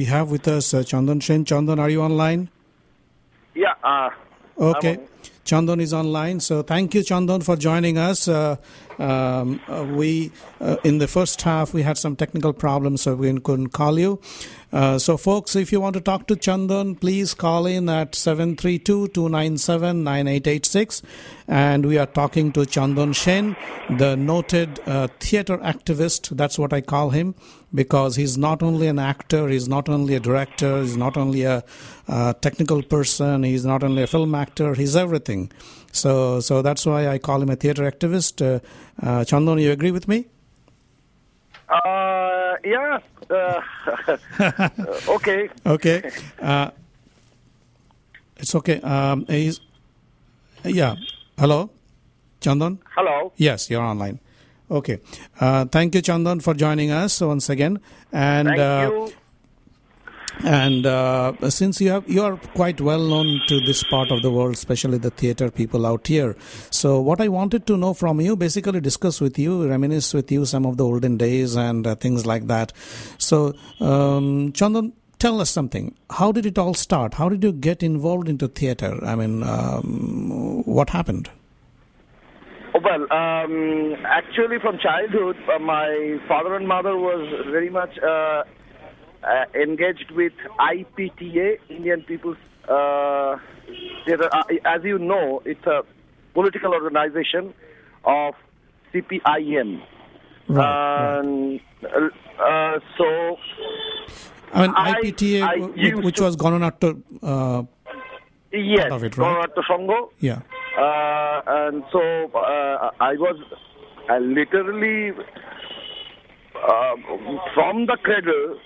We have with us uh, Chandan Sen. Chandan, are you online? Yeah. Uh, Okay. On. Chandan is online. So thank you, Chandan, for joining us. Uh, um, uh, we uh, in the first half we had some technical problems, so we couldn't call you. Uh, so, folks, if you want to talk to Chandan, please call in at 732-297-9886. And we are talking to Chandan Sen, the noted uh, theater activist. That's what I call him because he's not only an actor, he's not only a director, he's not only a uh, technical person, he's not only a film actor, he's everything. So, so that's why I call him a theater activist. Uh, uh, Chandan, you agree with me? Uh, yeah. Uh, okay. Okay. Uh, it's okay. Um, he's, yeah. Hello, Chandan? Hello. Yes, you're online. Okay. Uh, thank you, Chandan, for joining us once again. And uh, and uh, since you have you are quite well known to this part of the world, especially the theater people out here. So what I wanted to know from you, basically discuss with you, reminisce with you some of the olden days and uh, things like that. So um, Chandan, tell us something. How did it all start? How did you get involved into theater? I mean, um, what happened? Well, um, actually, from childhood, uh, my father and mother was very much uh, uh, engaged with IPTA, Indian People's uh. Uh, as you know, it's a political organization of CPIM. Right, right. And, uh, uh, so, I mean, I- IPTA, I used which to- was Gananatya, uh, yes, it, right? Gananatya Sangha. yeah. Uh, and so uh, I was uh, literally uh, from the cradle.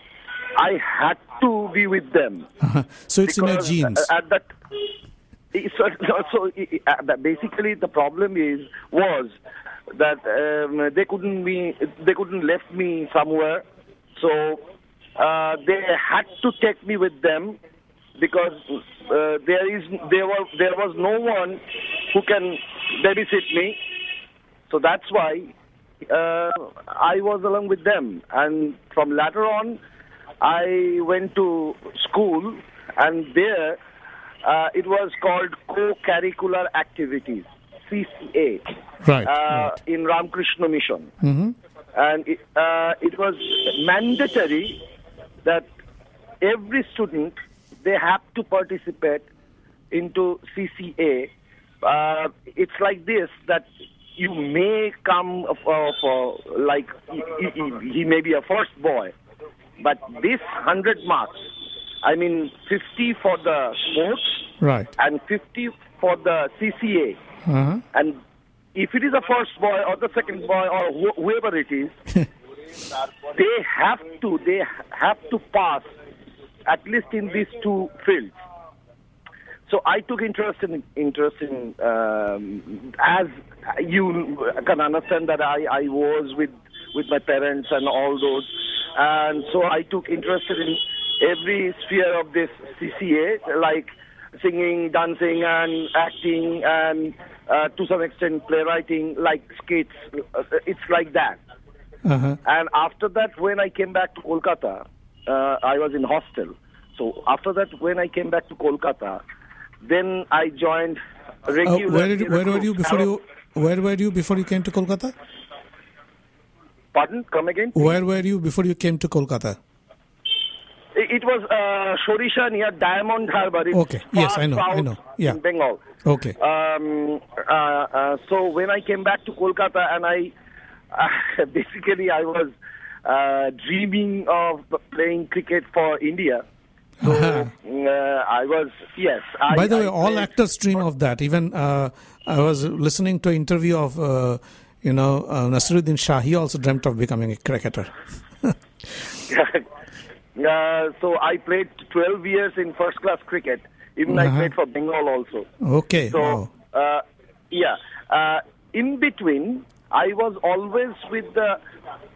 I had to be with them. so it's in Because, genes. At that, so, so uh, basically the problem is was that um, they couldn't be they couldn't left me somewhere, so uh, they had to take me with them because uh, there is there was there was no one who can babysit me, so that's why uh, I was along with them, and from later on, I went to school, and there uh, it was called co-curricular activities (CCA) Right, uh, right. in Ramakrishna Mission, hmm and it, uh, it was mandatory that every student they have to participate into CCA. Uh, it's like this that you may come for, for like he, he, he may be a first boy, but this hundred marks, I mean fifty for the sports Right. and fifty for the CCA. Uh-huh. And if it is a first boy or the second boy or wh- whoever it is, they have to they have to pass at least in these two fields. So I took interest in interest in um, as you can understand that I, I was with with my parents and all those, and so I took interest in every sphere of this CCA, like singing, dancing, and acting, and uh, to some extent playwriting, like skits. Uh, It's like that. Uh-huh. And after that, when I came back to Kolkata, uh, I was in hostel. So after that, when I came back to Kolkata, then I joined Uh, regular. where, did, where were you before you where were you before you came to Kolkata? Pardon? Come again? Where were you before you came to Kolkata? It was uh, Shorisha near Diamond Harbour. It's Okay. Yes, I know, I know. Yeah. In Bengal. Okay. Um, uh, uh, so when I came back to Kolkata, and I uh, basically I was uh, dreaming of playing cricket for India. So uh, I was yes. I, By the way, all actors dream of that. Even uh, I was listening to an interview of uh, you know uh, Naseeruddin Shah. He also dreamt of becoming a cricketer. uh, so I played 12 years in first class cricket. Even I Uh-huh. played for Bengal also. Okay. So, wow. uh, yeah. Uh, in between, I was always with the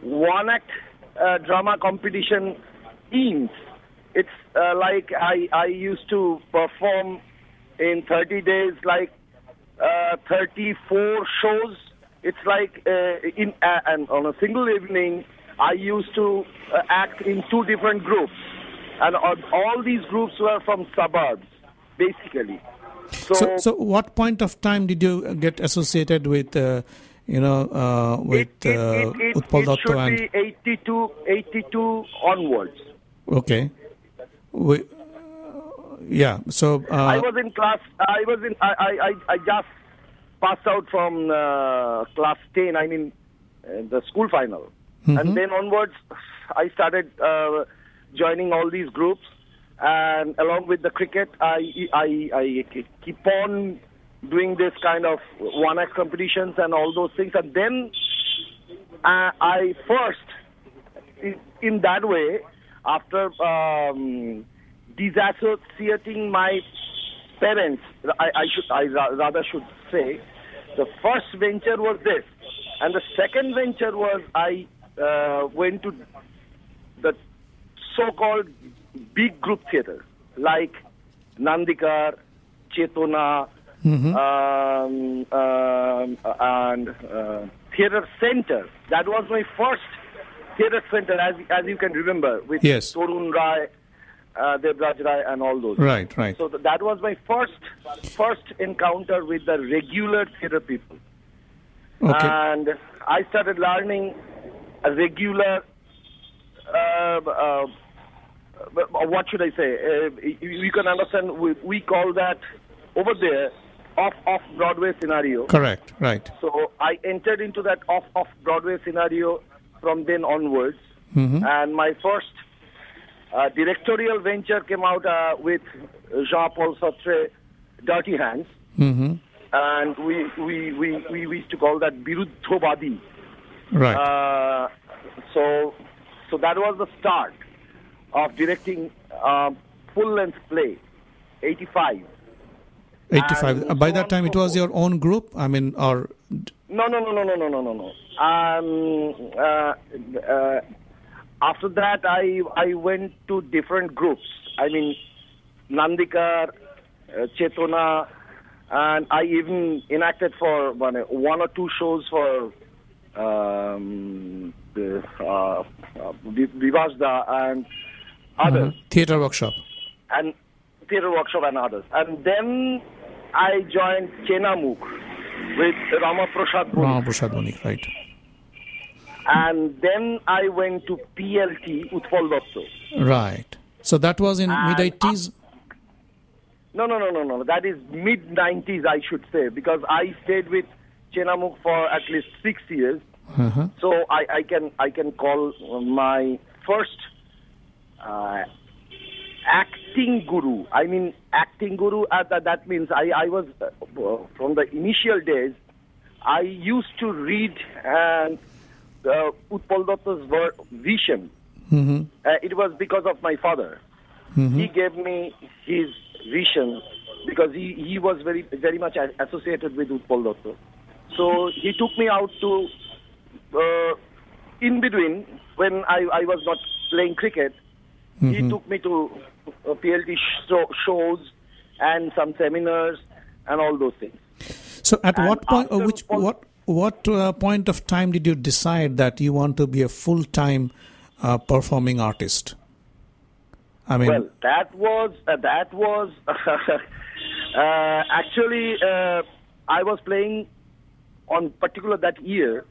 one act uh, drama competition teams. It's uh, like I, I used to perform in 30 days, like uh, 34 shows. It's like uh, in uh, and on a single evening, I used to uh, act in two different groups. and all, all these groups were from suburbs, basically. So, So, so what point of time did you get associated with, uh, you know, uh, with it, it, uh, it, it, Utpal it should and be 82, 82 onwards. okay, we, yeah. So I uh, was in class. I was in. I I I, I just passed out from uh, class ten. I mean, uh, the school final, and then onwards, I started uh, joining all these groups, and along with the cricket, I I I keep on doing this kind of one act competitions and all those things, and then uh, I first in, in that way after um, disassociating my parents I, I should I ra- rather should say the first venture was this and the second venture was I uh, went to the so-called big group theater like Nandikar, Chetona, um, um, and uh, theater center. That was my first theater center, as as you can remember, with Yes. Tarun Roy, uh, Debraj Roy, and all those. right, right. So th- that was my first first encounter with the regular theater people, Okay. and I started learning a regular. Uh, uh, uh, what should I say? Uh, you, you can understand. We, we call that over there off off Broadway scenario. Correct. Right. So I entered into that off off Broadway scenario from then onwards, and my first uh, directorial venture came out uh, with Jean-Paul Sartre, Dirty Hands, hmm and we we, we, we we used to call that Biruddhobadi. Right. Uh, so so that was the start of directing uh, full length play, 85. 85. and Uh, By so that time, it was your own group. I mean, or No, no, no, no, no, no, no, no, no. Um, uh, uh, after that, I I went to different groups. I mean, Nandikar, uh, Chetona, and I even enacted for one, one or two shows for um, the, uh, uh, Vivasda and others uh, theater workshop. and theater workshop and others. And then I joined Chenamuk with Rama Prasad Boni. Rama Prasad Banik, right. And then I went to PLT, Utpal Dutt. Right. So that was in And mid 80s. No, no, no, no, no. That is mid 90s, I should say, because I stayed with Chenamuk for at least six years. Uh-huh. So I, I can I can call my first uh, acting guru. I mean, acting guru. Uh, that, that means I I was uh, from the initial days. I used to read and uh, Utpal Dutt's ver- vision. hmm Uh, it was because of my father. He gave me his vision because he, he was very very much associated with Utpal Dutt. So he took me out to uh, in between when I, I was not playing cricket. He took me to uh, PLT sh- shows and some seminars and all those things. So at And what point, uh, which what what uh, point of time did you decide that you want to be a full time uh, performing artist? I mean, Well, that was uh, that was uh, actually uh, I was playing on particular that year,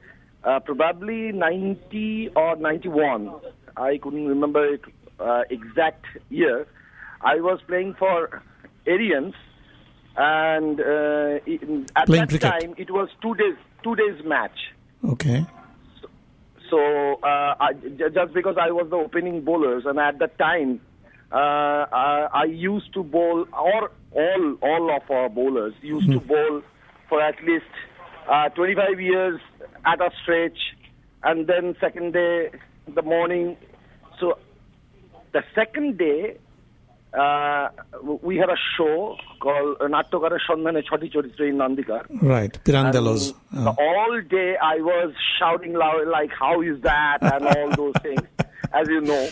uh, probably 90 or 91. I couldn't remember it uh, exact year. I was playing for Aryans, and uh, in, at Playing that cricket. time it was two days two days match. okay, So uh, I, j- just because I was the opening bowlers, and at that time, uh, I, I used to bowl, or all all of our bowlers used to bowl for at least uh, 25 years at a stretch, and then second day, the morning. So the second day, uh, we had a show called Nattokara Shandhane Choti Choritre in Nandikar. right, Pirandellos. And Uh, all day I was shouting loud, like, how is that? And all those things, as you know.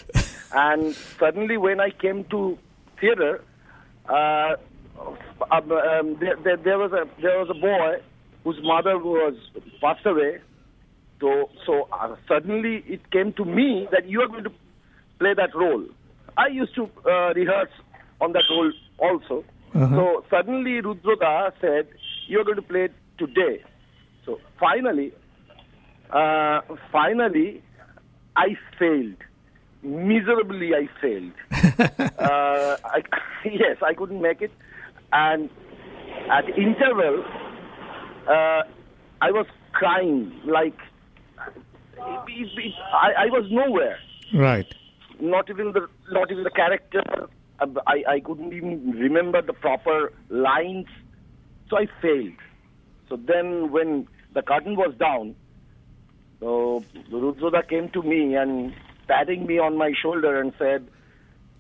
And suddenly when I came to theater, uh, um, um, there, there, there was a there was a boy whose mother was passed away. So so uh, suddenly it came to me that you are going to play that role. I used to uh, rehearse on that role also. Uh-huh. So suddenly Rudroda said, "You're going to play it today." So finally, uh, finally, I failed. Miserably, I failed. uh, I, yes, I couldn't make it, and at interval, uh, I was crying like it, it, it, I, I was nowhere. Right. Not even the not even the character. Uh, I, I couldn't even remember the proper lines, so I failed. So then, when the curtain was down, so Rudroda came to me and patting me on my shoulder and said,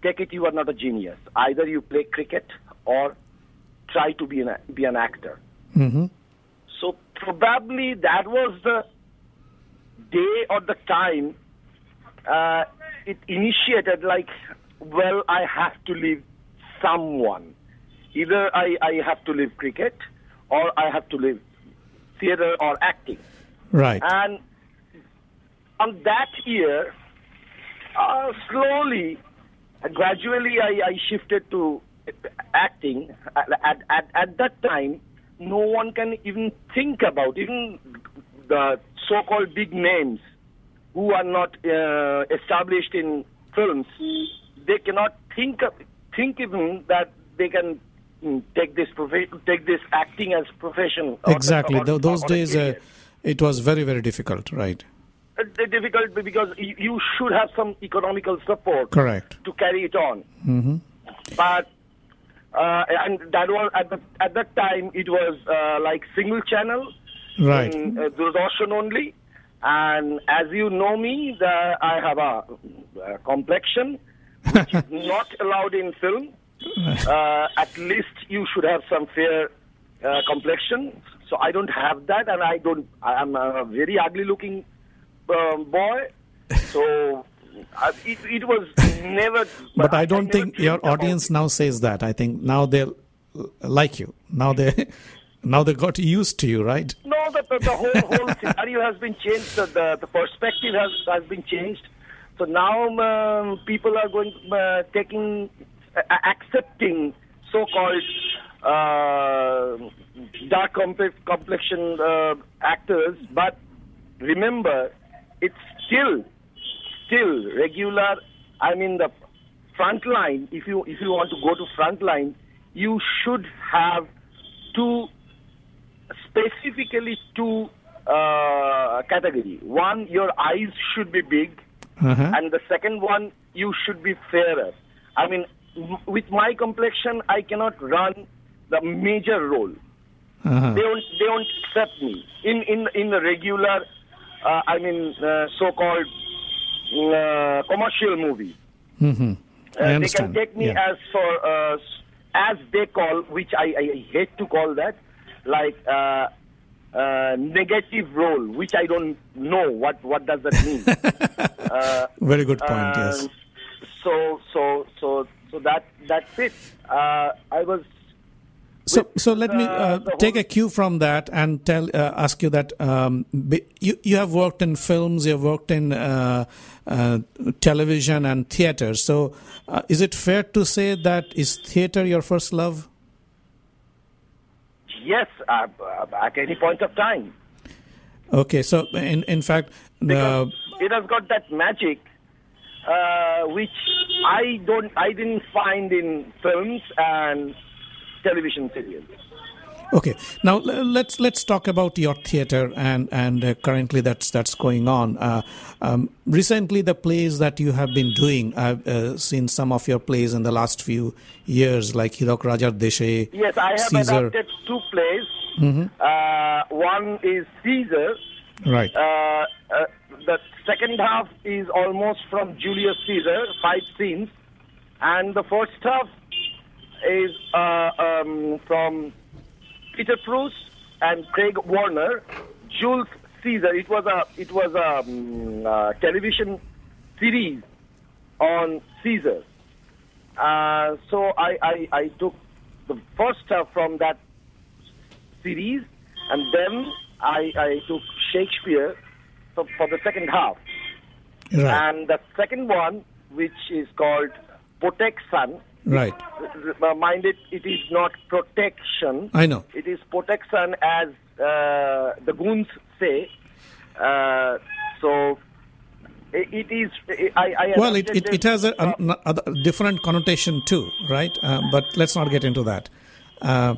"Take it, you are not a genius. Either you play cricket or try to be an be an actor." hmm So probably that was the day or the time uh, it initiated like, well, I have to leave someone. Either I, I have to leave cricket or I have to leave theater or acting. Right. And on that year, uh, slowly, gradually, I, I shifted to acting. At, at, at, at that time, no one can even think about, even the so called big names who are not uh, established in films, they cannot think, of, think even that they can mm, take this profe- take this acting as profession. exactly. or- those or days, uh, it was very, very difficult. Right. Uh, difficult because you should have some economical support Correct. to carry it on. hmm But uh, and that was at the at that time it was uh, like single channel, Right. in, uh, only. And as you know me, the, I have a, uh complexion which is not allowed in film. Uh, at least you should have some fair uh, complexion. So I don't have that, and I don't. I am a very ugly-looking um, boy. So uh, it, it was never. But I don't never think your audience now says that. I think now they like you. Now they now they got used to you, right? No, the, the, the whole whole scenario has been changed. The, the, the perspective has has been changed. So now um, people are going uh, taking uh, accepting so-called uh, dark comp- complexion uh, actors, but remember, it's still still regular. I mean the front line. If you if you want to go to front line, you should have two specifically two uh, category. One, your eyes should be big, Uh-huh. and the second one, you should be fairer. I mean, m- with my complexion, I cannot run the major role. Uh-huh. They don't they don't accept me in in in the regular. Uh, I mean, uh, so-called uh, commercial movie. hmm Uh, they can take me Yeah. as for uh, as they call, which I, I hate to call that, like uh, uh, negative role, which I don't know what what does that mean. uh, Very good point. yes. um, So so so so that that's it. Uh, I was So, with so let me uh, take a cue from that and tell, uh, ask you that um, you you have worked in films, you have worked in uh, uh, television and theater. So, uh, is it fair to say that is theater your first love? Yes uh, uh, at any point of time. Okay, so in in fact, because uh, it has got that magic uh, which I don't, I didn't find in films and television serials. Okay. Now l- let's let's talk about your theater and and uh, currently that's that's going on. Uh, um, recently, the plays that you have been doing, I've uh, seen some of your plays in the last few years, like Hirok Rajar Deshe, Yes, I have Caesar. adapted two plays. Mhm. Uh, one is Caesar. Right. Uh, uh, the second half is almost from Julius Caesar, five scenes, and the first half is uh, um, from Peter Pruce and Craig Warner, Julius Caesar. It was a it was a um, uh, television series on Caesar. Uh, so I, I I took the first half from that series, and then I I took Shakespeare for, for the second half. right. And the second one, which is called protection. Right. Uh, mind it, it is not protection. I know. It is protection, as uh, the goons say. Uh, so it, is. I, I well, it, it, it has a, a, a- different connotation too, right? Uh, but let's not get into that. Uh,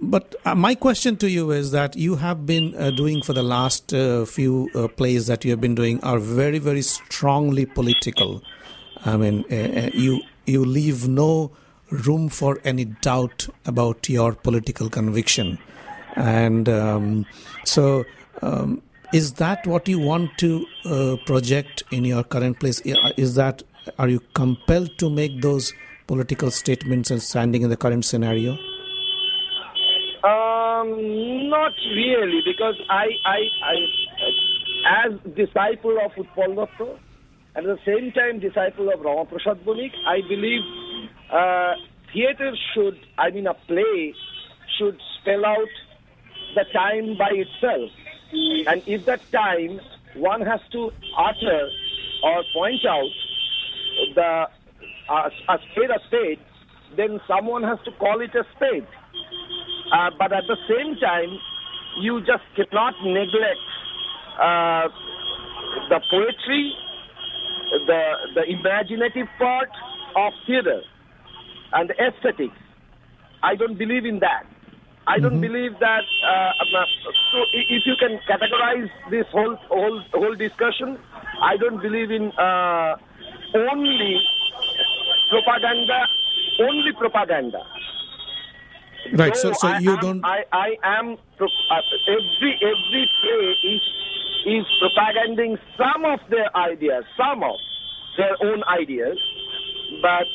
but uh, my question to you is that you have been uh, doing for the last uh, few uh, plays that you have been doing are very, very strongly political. I mean, uh, uh, you you leave no room for any doubt about your political conviction, and um, so. Um, is that what you want to uh, project in your current place? Is that are you compelled to make those political statements and standing in the current scenario? Um, not really, because I, I, I, as disciple of Utpal Dutt, at the same time disciple of Ramaprasad Banik, I believe uh, theatre should, I mean, a play should spell out the time by itself. And if that time one has to utter or point out the uh, a spade a spade, then someone has to call it a spade. Uh, but at the same time, you just cannot neglect uh, the poetry, the the imaginative part of theater, and the aesthetics. I don't believe in that. I don't believe that. Uh, uh, so if you can categorize this whole whole whole discussion, I don't believe in uh, only propaganda. Only propaganda. Right. So, Though so I you am- don't. I, I am pro- uh, every every play is is propaganding some of their ideas, some of their own ideas. But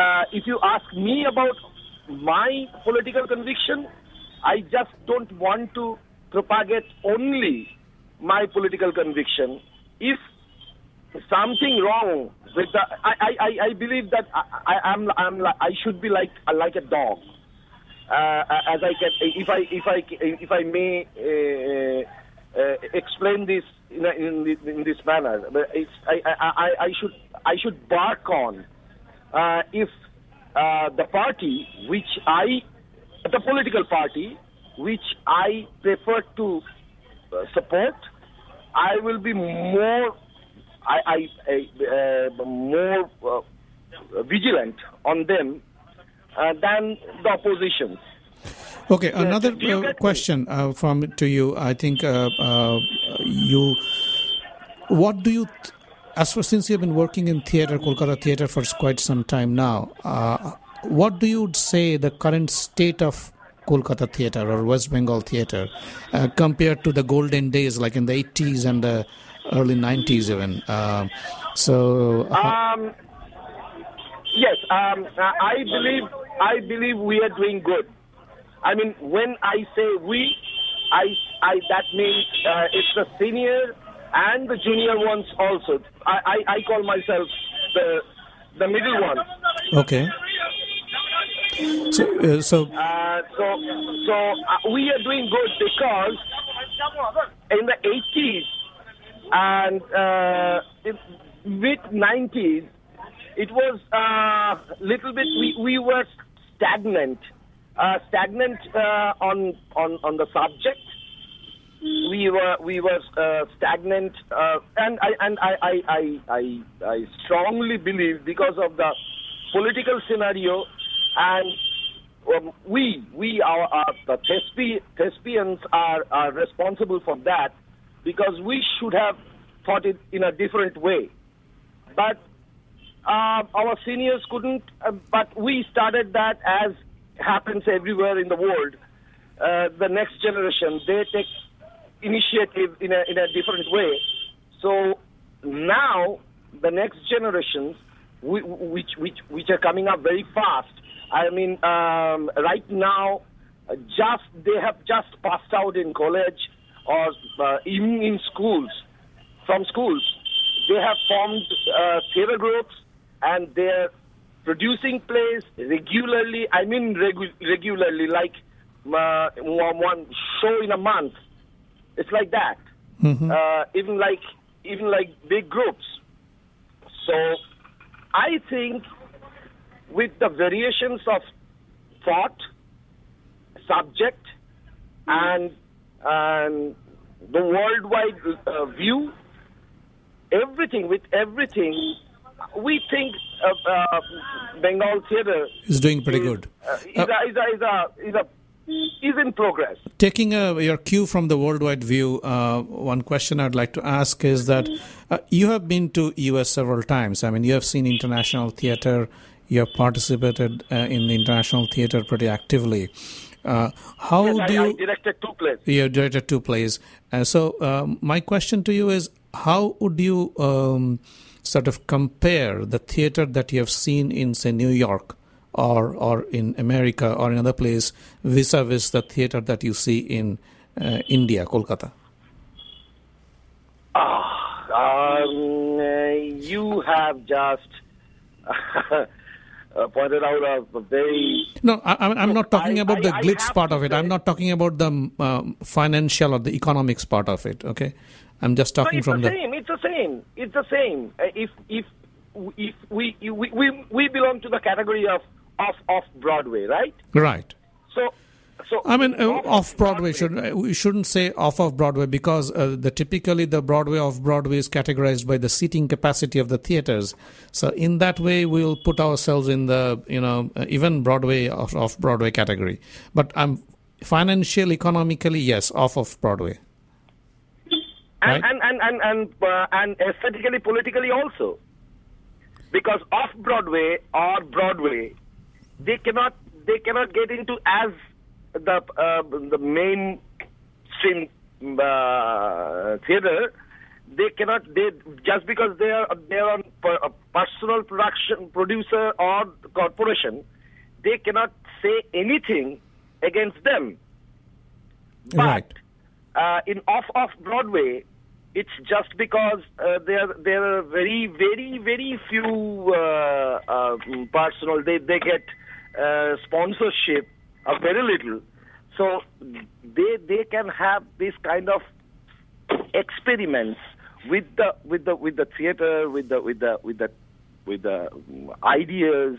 uh, if you ask me about my political conviction, I just don't want to propagate only my political conviction. If something wrong with the, I, I, I- believe that I, I am I'm I should be like like a dog uh, as I can, if I if I if I may uh, uh, explain this in, a, in, this, in this manner, but I, I, I, should I should bark on uh, if uh, the party which I the political party which I prefer to uh, support, I will be more I, I, uh, more uh, vigilant on them than the opposition. Okay, another uh, question uh, from to you. I think uh, uh, you. What do you, th- as for since you've been working in theater, Kolkata theater for quite some time now, uh, what do you say the current state of Kolkata theater or West Bengal theater uh, compared to the golden days, like in the 80s and the early 90s, even? Uh, so, Um, yes, um, I believe I believe we are doing good. I mean, when I say we, I, I that means uh, it's the senior and the junior ones also. I, I, I call myself the the middle one. okay. So, uh, so Uh, so so uh, we are doing good because in the 80s and uh, mid 90s, it was a little bit we, we were stagnant, uh, stagnant uh, on on on the subject. We were we were uh, stagnant, uh, and I and I I, I I I strongly believe because of the political scenario and um, we we our, our the Thespi, thespians are, are responsible for that because we should have thought it in a different way but uh, our seniors couldn't uh, but we started that as happens everywhere in the world uh, the next generation they take initiative in a in a different way so now the next generations whi- which which which are coming up very fast I mean, um, right now, just they have just passed out in college or uh, even in schools, from schools. They have formed uh, theater groups and they're producing plays regularly. I mean, regu- regularly, like uh, one, one show in a month. It's like that. Uh, even like even like big groups. So I think with the variations of thought, subject, and and the worldwide uh, view, everything with everything, we think uh, uh, Bengal theatre is doing pretty good. Uh, is, a, is, a, is, a, is, a, is in progress. Taking a, your cue from the worldwide view, uh, one question I'd like to ask is that uh, you have been to US several times. I mean, you have seen international theater. You have participated uh, in the international theater pretty actively. Uh, how yes, do I, you I directed two plays? You directed two plays. Uh, so um, my question to you is, how would you um, sort of compare the theater that you have seen in, say, New York or or in America or in other place vis-a-vis the theater that you see in uh, India, Kolkata? Ah, um, uh, you have just uh, pointed out a, very No, I, I'm not talking I- about the I- I glitz part of it. I'm not talking about the um, financial or the economics part of it. Okay, I'm just talking from the the. same. It's the same. It's the same. Uh, if if if we we we, we belong to the category of of off Broadway, right? Right. So so I mean, uh, off- Broadway should uh, we shouldn't say off of Broadway because uh, the typically the Broadway off Broadway is categorized by the seating capacity of the theaters. So in that way, we'll put ourselves in the you know uh, even Broadway off, Broadway category. But I'm financial, economically, yes, off of Broadway. and right. and and and and, uh, and aesthetically, politically also, because off Broadway or Broadway, they cannot they cannot get into as the uh, the mainstream uh, theater. They cannot they just because they are they are on per, a personal production producer or corporation, they cannot say anything against them. But Right. uh, in off off Broadway, it's just because uh, there there are very very very few uh, uh, personal. They they get uh, sponsorship, uh, very little, so they they can have this kind of experiments with the with the with the theater with the with the with the with the um, ideas